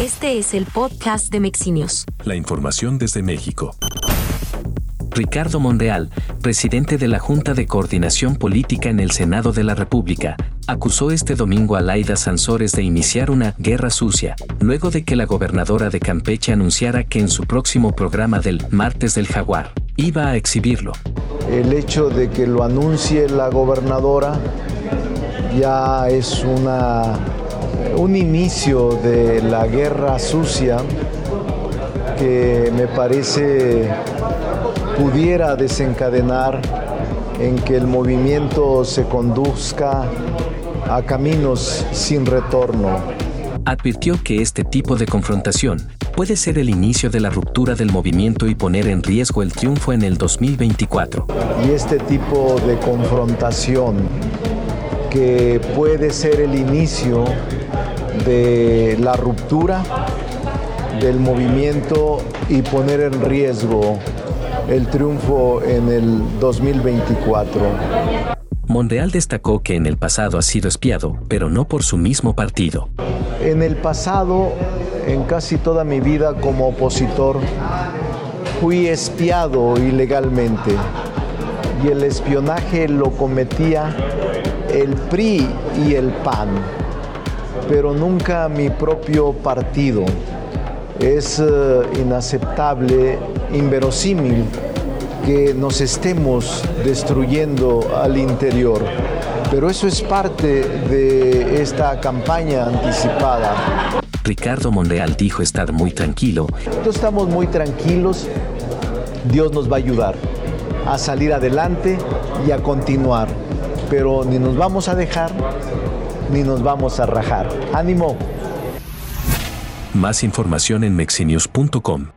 Este es el podcast de Mexinios. La información desde México. Ricardo Monreal, presidente de la Junta de Coordinación Política en el Senado de la República, acusó este domingo a Laida Sansores de iniciar una guerra sucia, luego de que la gobernadora de Campeche anunciara que en su próximo programa del Martes del Jaguar iba a exhibirlo. El hecho de que lo anuncie la gobernadora ya es una, un inicio de la guerra sucia que me parece pudiera desencadenar en que el movimiento se conduzca a caminos sin retorno. Advirtió que este tipo de confrontación puede ser el inicio de la ruptura del movimiento y poner en riesgo el triunfo en el 2024. Y este tipo de confrontación que puede ser el inicio de la ruptura del movimiento y poner en riesgo el triunfo en el 2024. Monreal destacó que en el pasado ha sido espiado, pero no por su mismo partido. En el pasado, en casi toda mi vida como opositor, fui espiado ilegalmente y el espionaje lo cometía el PRI y el PAN, pero nunca mi propio partido. Es uh, inaceptable, inverosímil que nos estemos destruyendo al interior. Pero eso es parte de esta campaña anticipada. Ricardo Monreal dijo estar muy tranquilo. Estamos muy tranquilos. Dios nos va a ayudar a salir adelante y a continuar. Pero ni nos vamos a dejar ni nos vamos a rajar. Ánimo. Más información en mexinews.com.